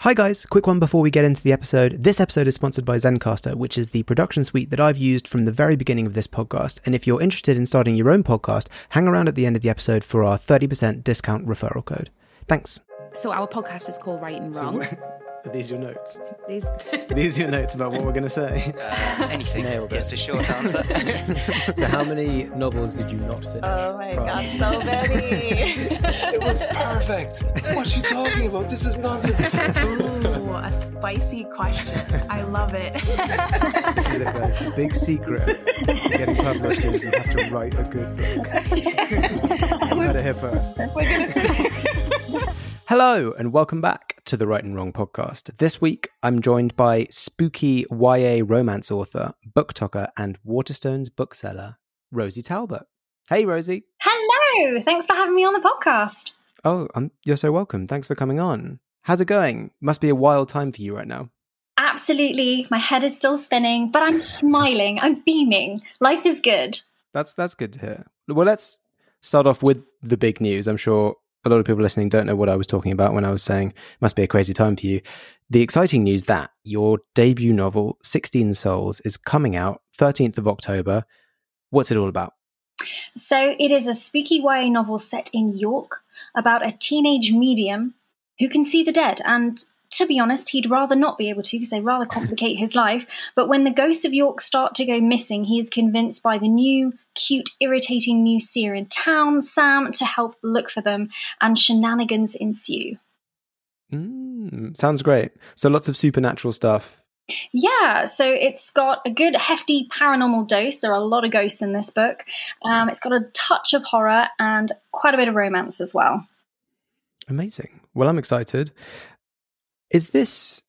Hi guys, quick one before we get into the episode. This episode is sponsored by Zencastr, which is the production suite that I've used from the very beginning of this podcast. And if you're interested in starting your own podcast, hang around at the end of the episode for our 30% discount referral code. Thanks. So our podcast is called Write and Wrong. Are these are your notes? These Are these your notes about what we're going to say? Uh, anything. Nailed it. It's a short answer. so, how many novels did you not finish? Oh my prior god, so many. It was perfect. What's she talking about? This is nonsense. Ooh, a spicy question. I love it. This is it, guys. The big secret to getting published is you have to write a good book. you heard it here first. Hello, and welcome back to the Write and Wrong podcast. This week, I'm joined by spooky YA romance author, booktoker, and Waterstones bookseller, Rosie Talbot. Hey, Rosie. Hello. Thanks for having me on the podcast. Oh, um, you're so welcome. Thanks for coming on. How's it going? Must be a wild time for you right now. Absolutely. My head is still spinning, but I'm smiling. I'm beaming. Life is good. That's that's good to hear. Well, let's start off with the big news. I'm sure a lot of people listening don't know what I was talking about when I was saying must be a crazy time for you. The exciting news that your debut novel, 16 Souls, is coming out 13th of October. What's it all about? So, it is a spooky YA novel set in York about a teenage medium who can see the dead. And to be honest, he'd rather not be able to because they rather complicate his life. But when the ghosts of York start to go missing, he is convinced by the new, cute, irritating new seer in town, Sam, to help look for them, and shenanigans ensue. Mm, sounds great. So lots of supernatural stuff. Yeah, so it's got a good hefty paranormal dose. There are a lot of ghosts in this book. Um, it's got a touch of horror and quite a bit of romance as well. Amazing. Well, I'm excited. Is this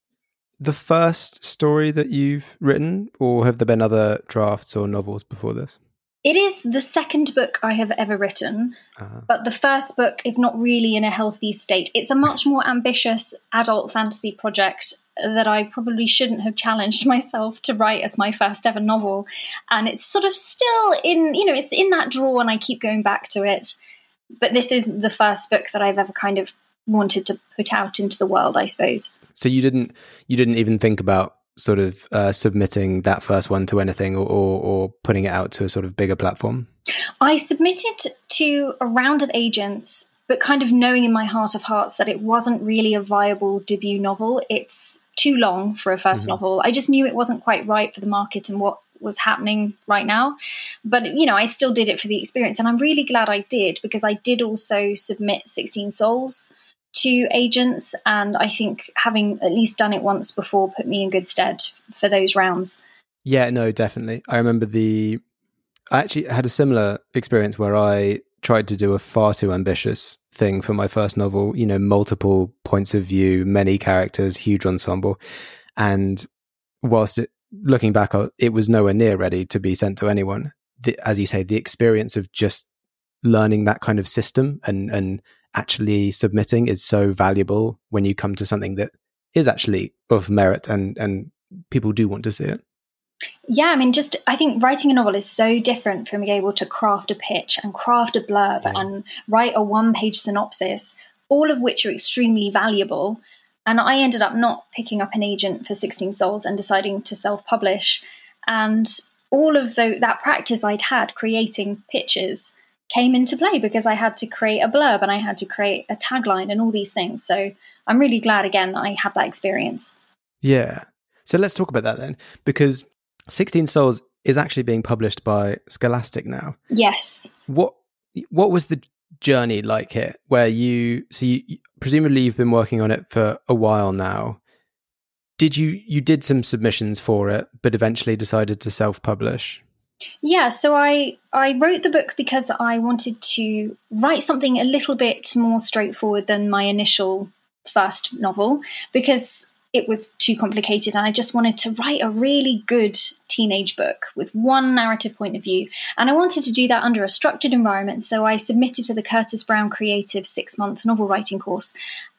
the first story that you've written, or have there been other drafts or novels before this? It is the second book I have ever written, Uh, but the first book is not really in a healthy state. It's a much more ambitious adult fantasy project that I probably shouldn't have challenged myself to write as my first ever novel. And it's sort of still in, you know, it's in that drawer and I keep going back to it. But this is the first book that I've ever kind of wanted to put out into the world, I suppose. so you didn't you didn't even think about sort of uh, submitting that first one to anything or, or or putting it out to a sort of bigger platform. I submitted to a round of agents, but kind of knowing in my heart of hearts that it wasn't really a viable debut novel. It's too long for a 1st novel. I just knew it wasn't quite right for the market and what was happening right now. But, you know, I still did it for the experience. And I'm really glad I did because I did also submit 16 Souls to agents. And I think having at least done it once before put me in good stead for those rounds. Yeah, no, definitely. I remember the. I actually had a similar experience where I tried to do a far too ambitious thing for my first novel. You know, multiple points of view, many characters, huge ensemble, and whilst it, looking back, it was nowhere near ready to be sent to anyone. The, as you say, the experience of just learning that kind of system and and actually submitting is so valuable when you come to something that is actually of merit and and people do want to see it. Yeah, I mean, just I think writing a novel is so different from being able to craft a pitch and craft a blurb and write a one page synopsis, all of which are extremely valuable. And I ended up not picking up an agent for 16 Souls and deciding to self publish. And all of the, that practice I'd had creating pitches came into play because I had to create a blurb and I had to create a tagline and all these things. So I'm really glad again that I had that experience. Yeah. So let's talk about that then, because 16 Souls is actually being published by Scholastic now. Yes. What what was the journey like here? Where you so you presumably you've been working on it for a while now. Did you you did some submissions for it, but eventually decided to self publish? Yeah, so I I wrote the book because I wanted to write something a little bit more straightforward than my initial first novel because it was too complicated and I just wanted to write a really good teenage book with one narrative point of view. And I wanted to do that under a structured environment. So I submitted to the Curtis Brown Creative six month novel writing course.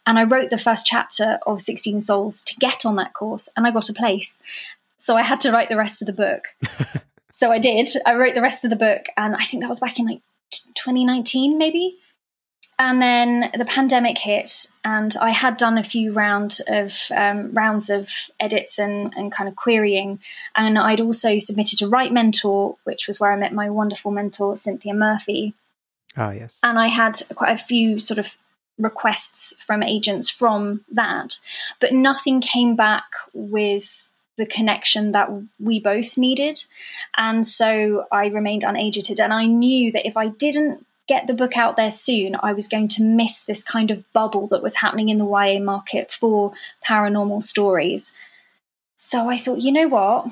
And I wrote the first chapter of 16 Souls to get on that course and I got a place. So I had to write the rest of the book. so I did. I wrote the rest of the book and I think that was back in like 2019 maybe? And then the pandemic hit and i had done a few rounds of um, rounds of edits and, and kind of querying. And i'd also submitted to WriteMentor which was where i met my wonderful mentor cynthia murphy. Ah yes. And i had quite a few sort of requests from agents from that but nothing came back with the connection that we both needed and so i remained unagented and i knew that if i didn't get the book out there soon, I was going to miss this kind of bubble that was happening in the YA market for paranormal stories. So I thought, you know what?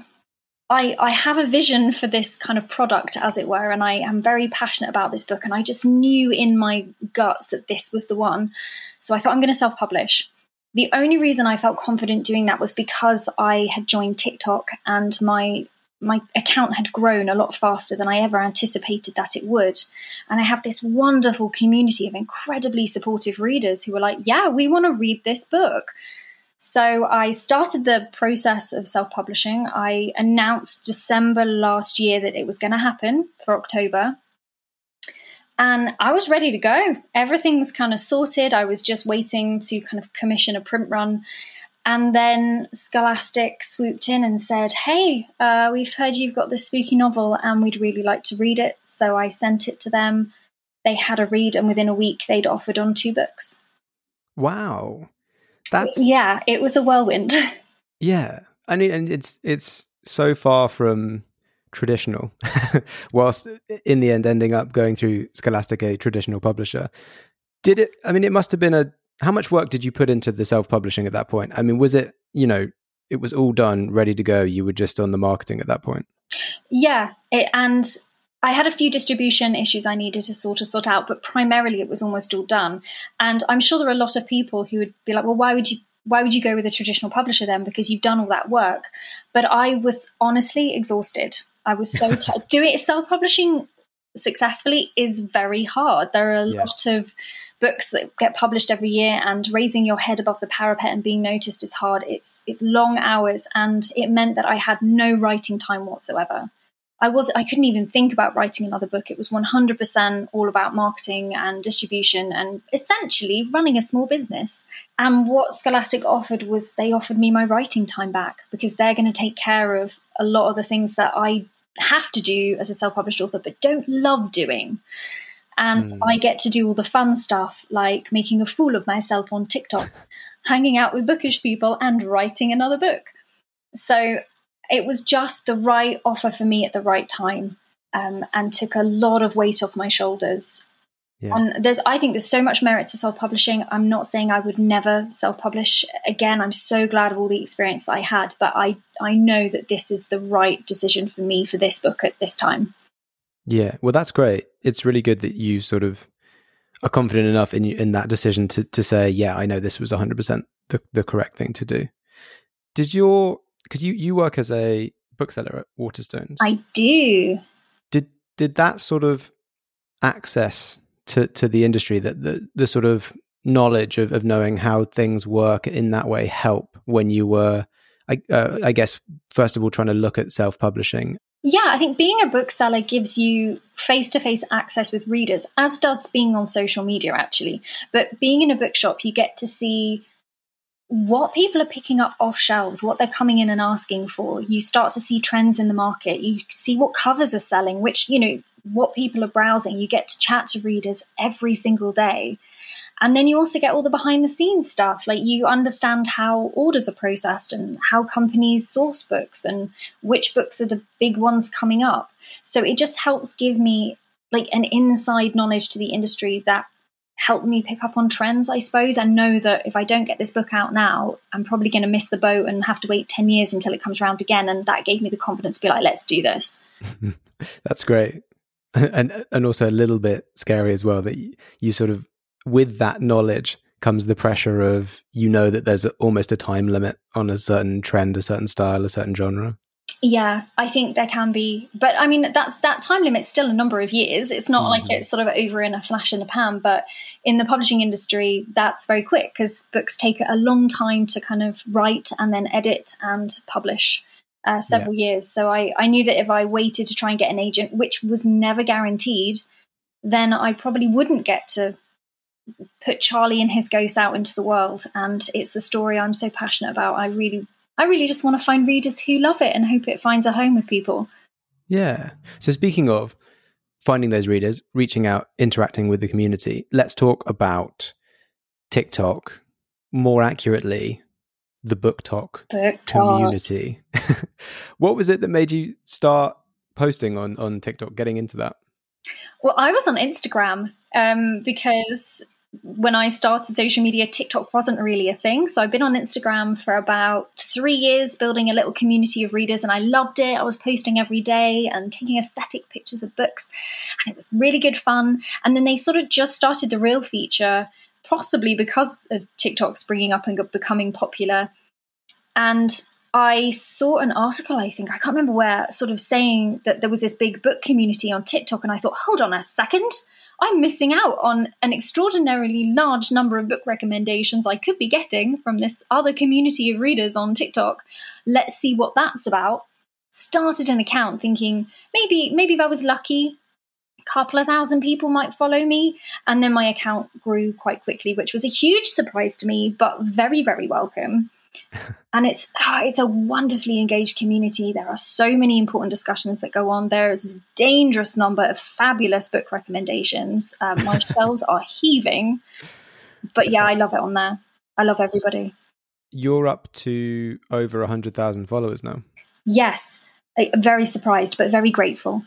I, I have a vision for this kind of product, as it were, and I am very passionate about this book. And I just knew in my guts that this was the one. So I thought, I'm going to self publish. The only reason I felt confident doing that was because I had joined TikTok and my my account had grown a lot faster than I ever anticipated that it would. And I have this wonderful community of incredibly supportive readers who were like, Yeah, we want to read this book. So I started the process of self publishing. I announced December last year that it was going to happen for October. And I was ready to go. Everything was kind of sorted. I was just waiting to kind of commission a print run. And then Scholastic swooped in and said, Hey, uh, we've heard you've got this spooky novel and we'd really like to read it. So I sent it to them. They had a read, and within a week, they'd offered on two books. Wow. That's. Yeah, it was a whirlwind. Yeah. I mean, and it's, it's so far from traditional, whilst in the end ending up going through Scholastic, a traditional publisher. Did it, I mean, it must have been a how much work did you put into the self-publishing at that point? I mean, was it, you know, it was all done, ready to go. You were just on the marketing at that point. Yeah, it, and I had a few distribution issues I needed to sort of sort out, but primarily it was almost all done. And I'm sure there are a lot of people who would be like, "Well, why would you? Why would you go with a traditional publisher then? Because you've done all that work." But I was honestly exhausted. I was so t- doing self-publishing successfully is very hard. There are a yeah. lot of books that get published every year and raising your head above the parapet and being noticed is hard. It's it's long hours and it meant that I had no writing time whatsoever. I was I couldn't even think about writing another book. It was 100% all about marketing and distribution and essentially running a small business. And what Scholastic offered was they offered me my writing time back because they're going to take care of a lot of the things that I have to do as a self-published author but don't love doing. And mm. I get to do all the fun stuff like making a fool of myself on TikTok, hanging out with bookish people, and writing another book. So it was just the right offer for me at the right time um, and took a lot of weight off my shoulders. Yeah. And there's, I think there's so much merit to self-publishing. I'm not saying I would never self-publish again. I'm so glad of all the experience I had, but I, I know that this is the right decision for me for this book at this time. Yeah, well, that's great. It's really good that you sort of are confident enough in in that decision to to say, yeah, I know this was 100 percent the the correct thing to do. Did your because you you work as a bookseller at Waterstones? I do. Did did that sort of access to to the industry that the the sort of knowledge of of knowing how things work in that way help when you were I, uh, I guess first of all trying to look at self publishing yeah, I think being a bookseller gives you face to face access with readers, as does being on social media, actually. But being in a bookshop, you get to see what people are picking up off shelves, what they're coming in and asking for. You start to see trends in the market. You see what covers are selling, which, you know, what people are browsing. You get to chat to readers every single day. And then you also get all the behind the scenes stuff. Like you understand how orders are processed and how companies source books and which books are the big ones coming up. So it just helps give me like an inside knowledge to the industry that helped me pick up on trends, I suppose, and know that if I don't get this book out now, I'm probably going to miss the boat and have to wait 10 years until it comes around again. And that gave me the confidence to be like, let's do this. That's great. And, and also a little bit scary as well that you, you sort of with that knowledge comes the pressure of you know that there's a, almost a time limit on a certain trend, a certain style, a certain genre. Yeah, I think there can be, but I mean that's that time limit's still a number of years. It's not like mm-hmm. it's sort of over in a flash in a pan, but in the publishing industry, that's very quick because books take a long time to kind of write and then edit and publish. Uh, several years. So I, I knew that if I waited to try and get an agent, which was never guaranteed, then I probably wouldn't get to put Charlie and his ghosts out into the world. And it's a story I'm so passionate about. I really, I really just want to find readers who love it and hope it finds a home with people. Yeah. So speaking of finding those readers, reaching out, interacting with the community, let's talk about TikTok more accurately the BookTok Book talk. community. what was it that made you start posting on on TikTok, getting into that? Well, I was on Instagram um, because when I started social media, TikTok wasn't really a thing. So I've been on Instagram for about three years, building a little community of readers, and I loved it. I was posting every day and taking aesthetic pictures of books, and it was really good fun. And then they sort of just started the real feature possibly because of TikTok's bringing up and becoming popular. And I saw an article, I think, I can't remember where, sort of saying that there was this big book community on TikTok. And I thought, hold on a second, I'm missing out on an extraordinarily large number of book recommendations I could be getting from this other community of readers on TikTok. Let's see what that's about. Started an account thinking maybe maybe if I was lucky, couple of thousand people might follow me. And then my account grew quite quickly, which was a huge surprise to me, but very, very welcome. and it's oh, it's a wonderfully engaged community. There are so many important discussions that go on. There is a dangerous number of fabulous book recommendations. Um, my shelves are heaving, but yeah, I love it on there. I love everybody. You're up to over a hundred thousand followers now. Yes, I'm very surprised, but very grateful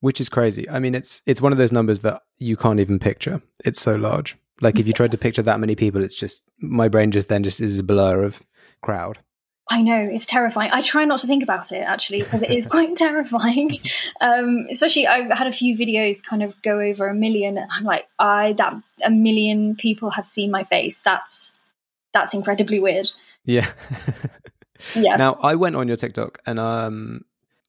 which is crazy. I mean, it's it's one of those numbers that you can't even picture. It's so large. Like if you tried to picture that many people, it's just my brain just then just is a blur of crowd. I know it's terrifying. I try not to think about it actually because it is quite terrifying. Um, especially, I've had a few videos kind of go over a million, and I'm like, I that a million people have seen my face. That's that's incredibly weird. Yeah. yeah. Now I went on your TikTok and um,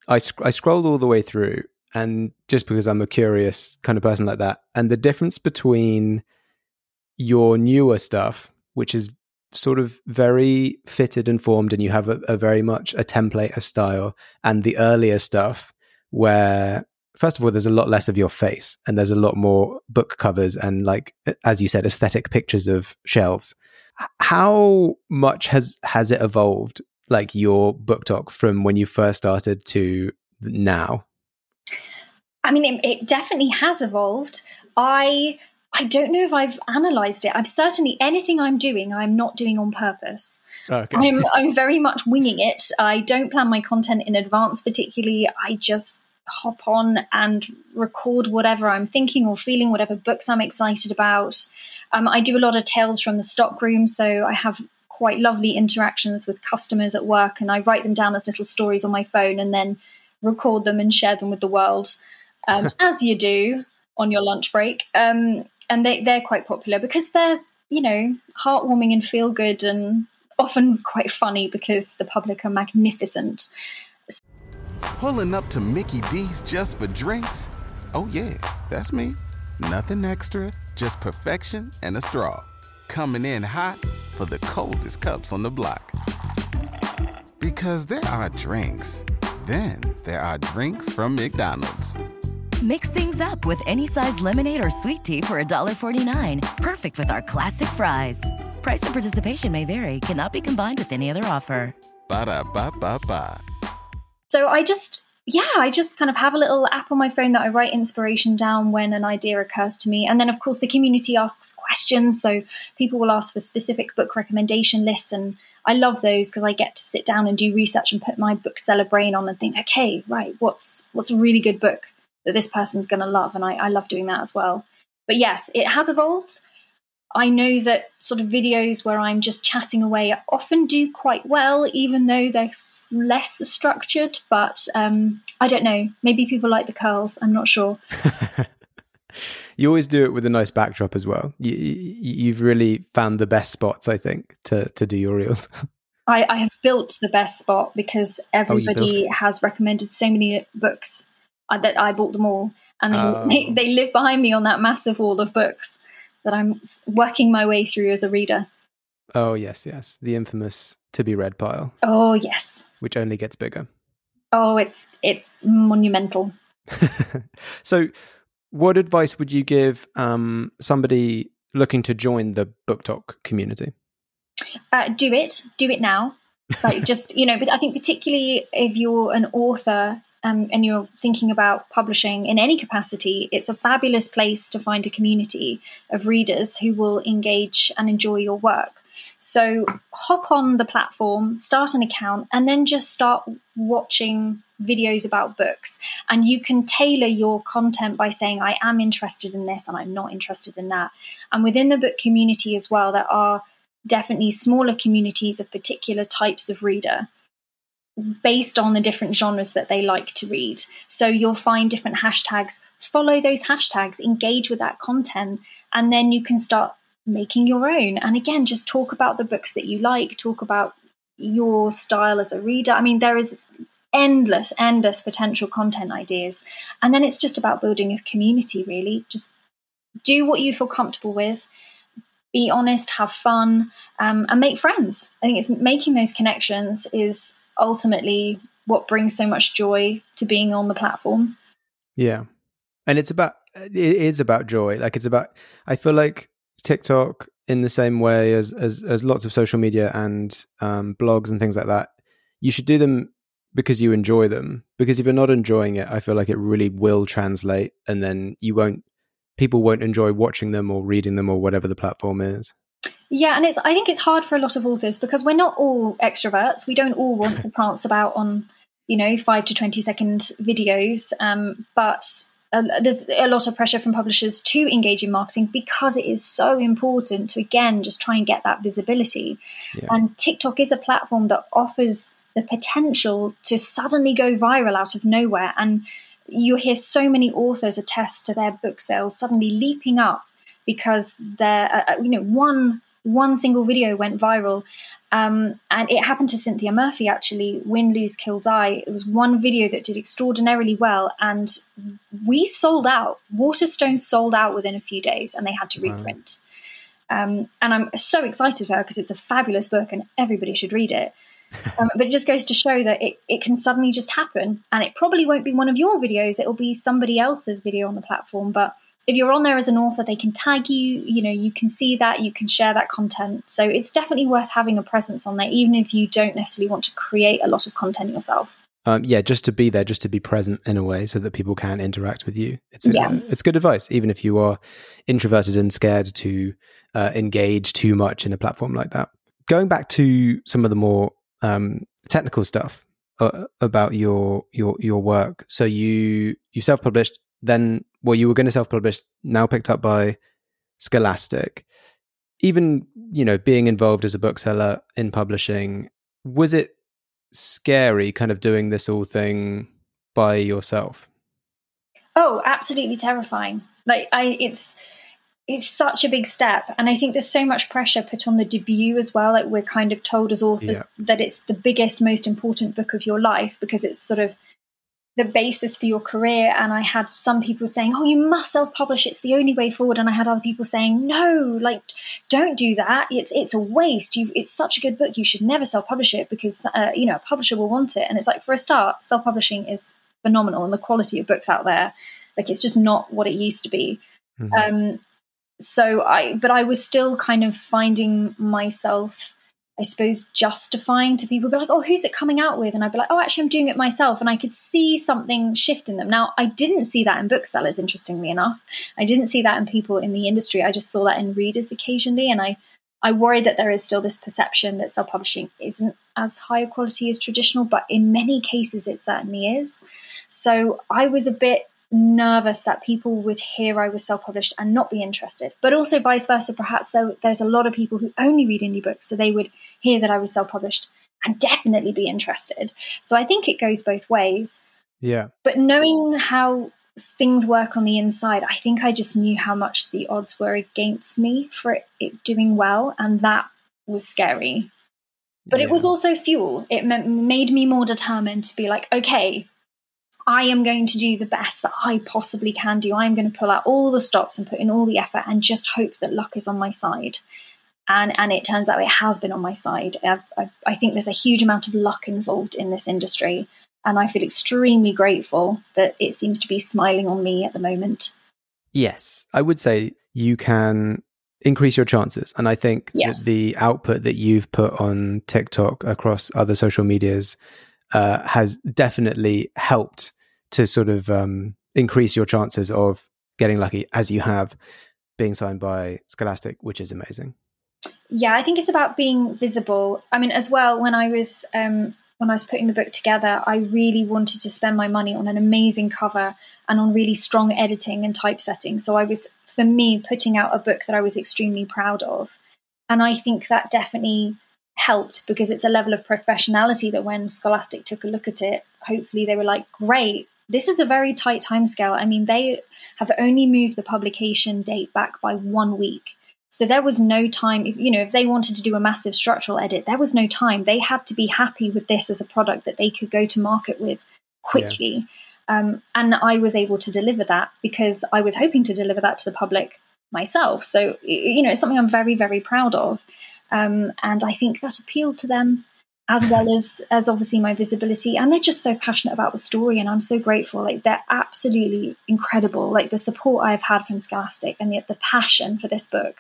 I sc- I scrolled all the way through, and just because I'm a curious kind of person like that, and the difference between your newer stuff, which is sort of very fitted and formed, and you have a, a very much a template, a style, and the earlier stuff where first of all there's a lot less of your face and there's a lot more book covers and like as you said aesthetic pictures of shelves. How much has has it evolved like your BookTok from when you first started to now I mean, it, it definitely has evolved. I I don't know if I've analysed it. I'm certainly anything I'm doing, I'm not doing on purpose. Okay. I'm, I'm very much winging it. I don't plan my content in advance, particularly. I just hop on and record whatever I'm thinking or feeling, whatever books I'm excited about. Um, I do a lot of tales from the stockroom, so I have quite lovely interactions with customers at work, and I write them down as little stories on my phone and then record them and share them with the world um, as you do on your lunch break. Um, and they, they're quite popular because they're, you know, heartwarming and feel good and often quite funny because the public are magnificent. Pulling up to Mickey D's just for drinks? Oh, yeah, that's me. Nothing extra, just perfection and a straw. Coming in hot for the coldest cups on the block. Because there are drinks, then there are drinks from McDonald's. Mix things up with any size lemonade or sweet tea for $1.49. Perfect with our classic fries. Price and participation may vary, cannot be combined with any other offer. Ba da ba ba ba. So I just, yeah, I just kind of have a little app on my phone that I write inspiration down when an idea occurs to me. And then, of course, the community asks questions. So people will ask for specific book recommendation lists. And I love those because I get to sit down and do research and put my bookseller brain on and think, okay, right, what's what's a really good book? That this person's going to love. And I, I love doing that as well. But yes, it has evolved. I know that sort of videos where I'm just chatting away often do quite well, even though they're less structured. But um, I don't know. Maybe people like the curls. I'm not sure. you always do it with a nice backdrop as well. You, have really found the best spots, I think, to to do your reels. I, I have built the best spot because Oh, everybody has recommended so many books uh, that I bought them all, and they, Oh. they, they live behind me on that massive wall of books that I'm working my way through as a reader. Oh yes, yes, the infamous to be read pile, Oh yes, which only gets bigger. oh it's it's monumental. so, what advice would you give um, somebody looking to join the BookTok community? uh, do it do it now like just you know but i think particularly if you're an author um, and you're thinking about publishing in any capacity it's a fabulous place to find a community of readers who will engage and enjoy your work. So hop on the platform start an account and then just start watching videos about books. And you can tailor your content by saying i am interested in this and i'm not interested in that. And within the book community as well there are definitely smaller communities of particular types of reader based on the different genres that they like to read. So you'll find different hashtags, follow those hashtags, engage with that content, and then you can start making your own. And again, just talk about the books that you like, talk about your style as a reader. I mean, there is endless, endless potential content ideas. And then it's just about building a community, really. Just do what you feel comfortable with be honest, have fun, um, and make friends. I think it's making those connections is ultimately what brings so much joy to being on the platform. Yeah, and it's about it is about joy. Like it's about. I feel like TikTok, in the same way as as as lots of social media and um, blogs and things like that, you should do them because you enjoy them. Because if you're not enjoying it, I feel like it really will translate, and then you won't. People won't enjoy watching them or reading them or whatever the platform is. Yeah, and it's I think it's hard for a lot of authors because we're not all extroverts. We don't all want to prance about on, you know, five to twenty second videos. Um, but uh, there's a lot of pressure from publishers to engage in marketing because it is so important to again just try and get that visibility. Yeah. And TikTok is a platform that offers the potential to suddenly go viral out of nowhere. And you hear so many authors attest to their book sales suddenly leaping up because their uh, you know one one single video went viral um, and it happened to cynthia murphy actually. Win lose kill die. It was one video that did extraordinarily well and we sold out. Waterstone sold out within a few days and they had to Wow. reprint. Um, and i'm so excited for her because it's a fabulous book and everybody should read it. Um, but it just goes to show that it, it can suddenly just happen and it probably won't be one of your videos. It'll be somebody else's video on the platform but if you're on there as an author they can tag you you know you can see that you can share that content so it's definitely worth having a presence on there even if you don't necessarily want to create a lot of content yourself Um, yeah, just to be there, just to be present in a way, so that people can interact with you. It's Yeah. it's good advice, even if you are introverted and scared to uh, engage too much in a platform like that. Going back to some of the more um, technical stuff uh, about your your your work. So you you self published, then well, you were going to self publish, now picked up by Scholastic. Even you know, being involved as a bookseller in publishing, was it scary kind of doing this all thing by yourself Oh, absolutely terrifying. Like I it's it's such a big step and I think there's so much pressure put on the debut as well. Like we're kind of told as authors Yeah. that it's the biggest, most important book of your life because it's sort of the basis for your career. And I had some people saying, Oh, you must self publish, it's the only way forward. And I had other people saying, No, like don't do that. It's it's a waste. You it's such a good book, you should never self publish it because uh, you know, a publisher will want it. And it's like for a start, self publishing is phenomenal and the quality of books out there like it's just not what it used to be Mhm. um so i but i was still kind of finding myself i suppose justifying to people be like oh who's it coming out with? And i'd be like oh actually i'm doing it myself. And i could see something shift in them. Now i didn't see that in booksellers interestingly enough. I didn't see that in people in the industry. I just saw that in readers occasionally. And i I worry that there is still this perception that self publishing isn't as high a quality as traditional, but in many cases it certainly is. So I was a bit nervous that people would hear I was self published and not be interested. But also vice versa, perhaps there, there's a lot of people who only read indie books, so they would hear that I was self published and definitely be interested. So I think it goes both ways yeah but knowing how things work on the inside, I think I just knew how much the odds were against me for it, it doing well, and that was scary. But it was also fuel. It meant, made me more determined to be like, okay, I am going to do the best that I possibly can do. I'm going to pull out all the stops and put in all the effort and just hope that luck is on my side. And and it turns out it has been on my side. I've, I, I think there's a huge amount of luck involved in this industry, and I feel extremely grateful that it seems to be smiling on me at the moment. Yes, I would say you can increase your chances. And I think Yeah. that the output that you've put on TikTok across other social medias uh, has definitely helped to sort of um, increase your chances of getting lucky as you have being signed by Scholastic, which is amazing. Yeah, I think it's about being visible. I mean, as well, when I was um, when I was putting the book together, I really wanted to spend my money on an amazing cover and on really strong editing and typesetting. So I was, for me, putting out a book that I was extremely proud of, and I think that definitely helped because it's a level of professionality that when Scholastic took a look at it, hopefully they were like, "Great, this is a very tight timescale." I mean, they have only moved the publication date back by one week. So there was no time, if, you know, if they wanted to do a massive structural edit, there was no time. They had to be happy with this as a product that they could go to market with quickly. Um, and I was able to deliver that because I was hoping to deliver that to the public myself. So, you know, it's something I'm very, very proud of. Um, and I think that appealed to them as well as as obviously my visibility and they're just so passionate about the story and i'm so grateful like they're absolutely incredible like the support i've had from scholastic and the, the passion for this book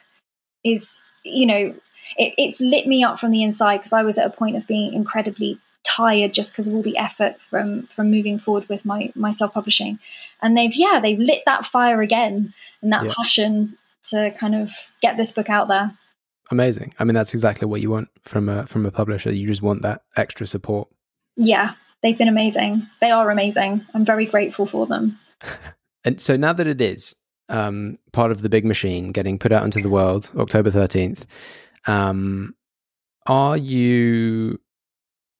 is you know it, it's lit me up from the inside because i was at a point of being incredibly tired just because of all the effort from from moving forward with my my self-publishing and they've yeah they've lit that fire again and that Yeah. passion to kind of get this book out there Amazing. I mean, that's exactly what you want from a from a publisher. You just want that extra support. yeah they've been amazing they are amazing i'm very grateful for them And so now that it is um, part of the big machine getting put out into the world, October 13th, um, are you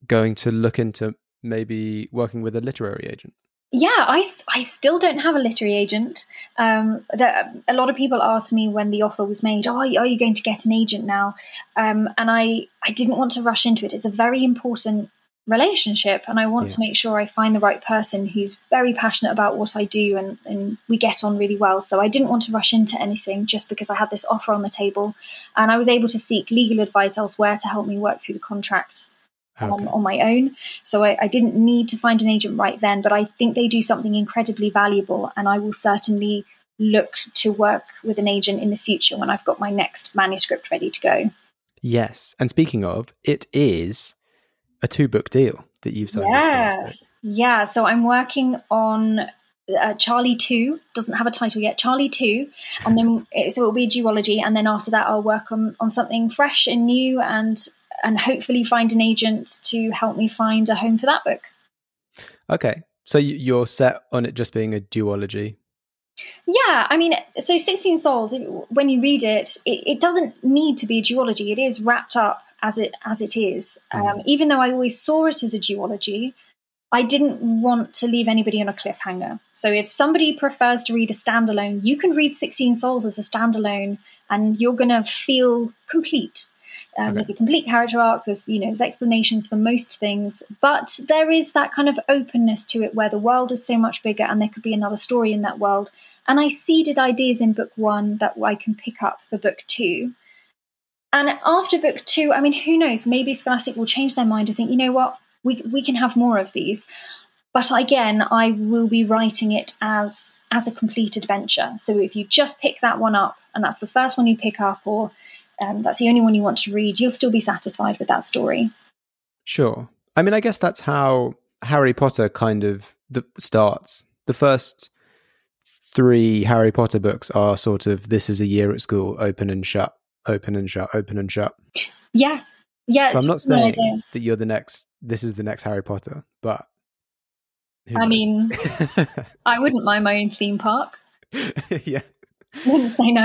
going to look into maybe working with a literary agent? Yeah, I, I still don't have a literary agent. Um, there, a lot of people asked me when the offer was made, "Oh, are you, are you going to get an agent now?" Um, and I I didn't want to rush into it. It's a very important relationship, and I want Yeah. to make sure I find the right person who's very passionate about what I do, and and we get on really well. So I didn't want to rush into anything just because I had this offer on the table, and I was able to seek legal advice elsewhere to help me work through the contract um, Okay. on my own. So I, I didn't need to find an agent right then, but I think they do something incredibly valuable, and I will certainly look to work with an agent in the future when I've got my next manuscript ready to go. Yes. And speaking of, it is a two book deal that you've signed Yeah. Yeah, so I'm working on uh, Charlie 2, doesn't have a title yet, Charlie 2, and then it, so it'll be a duology, and then after that I'll work on, on something fresh and new and and hopefully find an agent to help me find a home for that book. Okay. So you- you're set on it just being a duology. Yeah, I mean, so 16 Souls, when you read it, it, it doesn't need to be a duology. It is wrapped up as it as it is. Um, even though I always saw it as a duology, I didn't want to leave anybody on a cliffhanger. So if somebody prefers to read a standalone, you can read 16 Souls as a standalone and you're going to feel complete. Um, Okay. There's a complete character arc. There's you know there's explanations for most things, but there is that kind of openness to it where the world is so much bigger and there could be another story in that world. And I seeded ideas in book one that I can pick up for book two. And after book two, I mean, who knows? Maybe Scholastic will change their mind and think, you know what, we we can have more of these. But again, I will be writing it as as a complete adventure. So if you just pick that one up, and that's the first one you pick up, or um, that's the only one you want to read, you'll still be satisfied with that story. Sure. I mean, I guess that's how Harry Potter kind of the, starts. The first three Harry Potter books are sort of this is a year at school, open and shut, open and shut, open and shut. Yeah, yeah. So I'm not it's no saying that you're the next. This is the next Harry Potter, but I knows? mean, I wouldn't mind my own theme park. yeah. Wouldn't say no.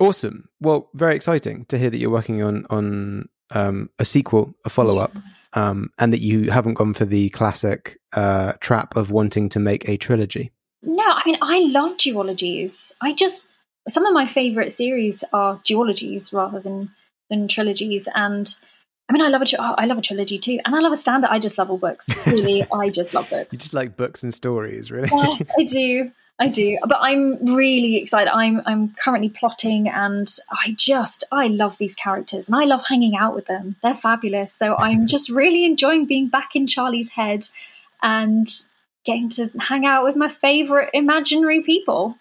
Uh, awesome. Well, very exciting to hear that you're working on on um, a sequel, a follow up, um, and that you haven't gone for the classic uh, trap of wanting to make a trilogy. No, I mean I love duologies. I just some of my favorite series are duologies rather than than trilogies, and I mean I love a I love a trilogy too, and I love a standard. I just love all books. Really, I just love books. You just like books and stories, really? Yeah, I do. I do. But I'm really excited. I'm I'm currently plotting and I just I love these characters and I love hanging out with them. They're fabulous. So I'm just really enjoying being back in Charlie's head and getting to hang out with my favorite imaginary people.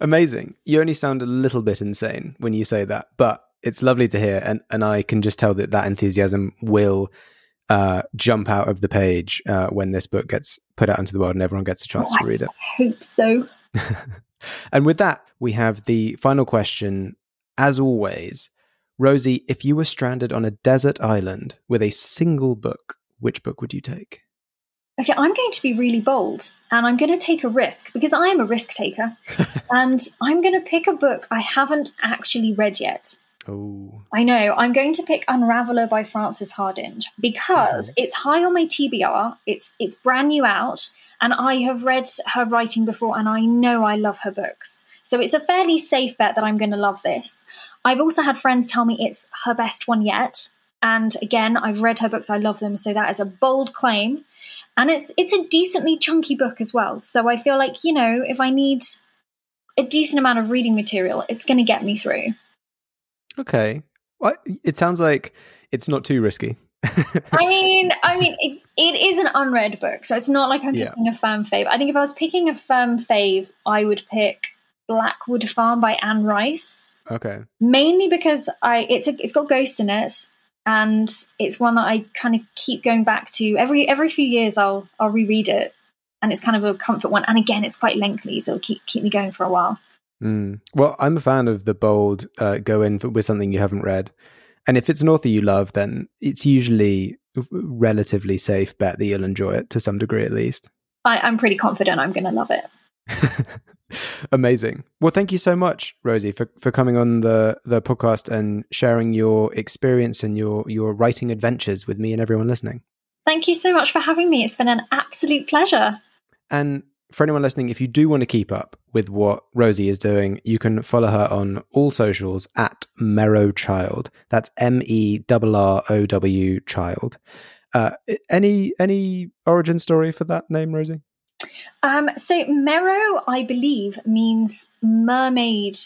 Amazing. You only sound a little bit insane when you say that, but it's lovely to hear and and I can just tell that that enthusiasm will uh, jump out of the page uh, when this book gets put out into the world and everyone gets a chance to read it. I hope so. and with that, we have the final question. As always, Rosie, if you were stranded on a desert island with a single book, which book would you take? Okay, I'm going to be really bold and I'm going to take a risk because I am a risk taker. and I'm going to pick a book I haven't actually read yet. Oh. I know. I'm going to pick Unraveller by Frances Hardinge because Mhm. it's high on my TBR. It's it's brand new out, and I have read her writing before, and I know I love her books. So it's a fairly safe bet that I'm going to love this. I've also had friends tell me it's her best one yet, and again, I've read her books. I love them, so that is a bold claim. And it's it's a decently chunky book as well. So I feel like you know if I need a decent amount of reading material, it's going to get me through. Okay. Well, it sounds like it's not too risky. I mean, I mean, it, it is an unread book, so it's not like I'm Yeah. picking a firm fave. I think if I was picking a firm fave, I would pick Blackwood Farm by Anne Rice, okay. mainly because I it's a, it's got ghosts in it, and it's one that I kind of keep going back to every every few years. I'll I'll reread it, and it's kind of a comfort one. And again, it's quite lengthy, so it'll keep keep me going for a while. Mm. Well, I'm a fan of the bold uh, go in for, with something you haven't read. And if it's an author you love, then it's usually relatively safe bet that you'll enjoy it to some degree at least. I, I'm pretty confident I'm going to love it. Amazing. Well, thank you so much, Rosie, for, for coming on the, the podcast and sharing your experience and your, your writing adventures with me and everyone listening. Thank you so much for having me. It's been an absolute pleasure. And for anyone listening, if you do want to keep up with what Rosie is doing, you can follow her on all socials at Merrow Child. That's M E R R O W Child. Uh, any any origin story for that name, Rosie? Um, so Merrow, I believe, means mermaid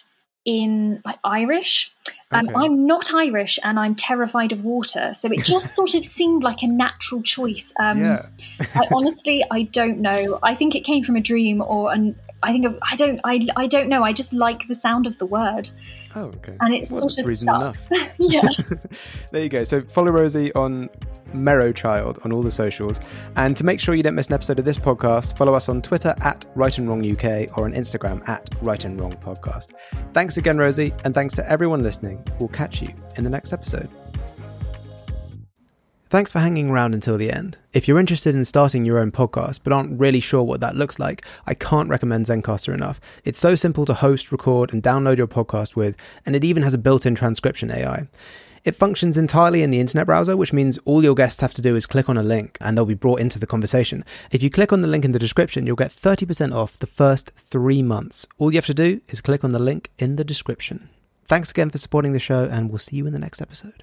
in like Irish. Um, Okay. I'm not Irish, and I'm terrified of water, so it just sort of seemed like a natural choice. Um, yeah. I honestly, I don't know. I think it came from a dream, or an. I think I don't. I I don't know. I just like the sound of the word, Oh, okay. and it's Well, sort of reason stuck. enough. yeah. there you go. So follow Rosie on Merrow Child on all the socials. And to make sure you don't miss an episode of this podcast, follow us on Twitter at Write and Wrong UK or on Instagram at Write and Wrong Podcast. Thanks again, Rosie, and thanks to everyone listening. We'll catch you in the next episode. Thanks for hanging around until the end. If you're interested in starting your own podcast but aren't really sure what that looks like, I can't recommend Zencastr enough. It's so simple to host, record, and download your podcast with, and it even has a built in transcription AI. It functions entirely in the internet browser, which means all your guests have to do is click on a link and they'll be brought into the conversation. If you click on the link in the description, you'll get 30% off the first three months. All you have to do is click on the link in the description. Thanks again for supporting the show, and we'll see you in the next episode.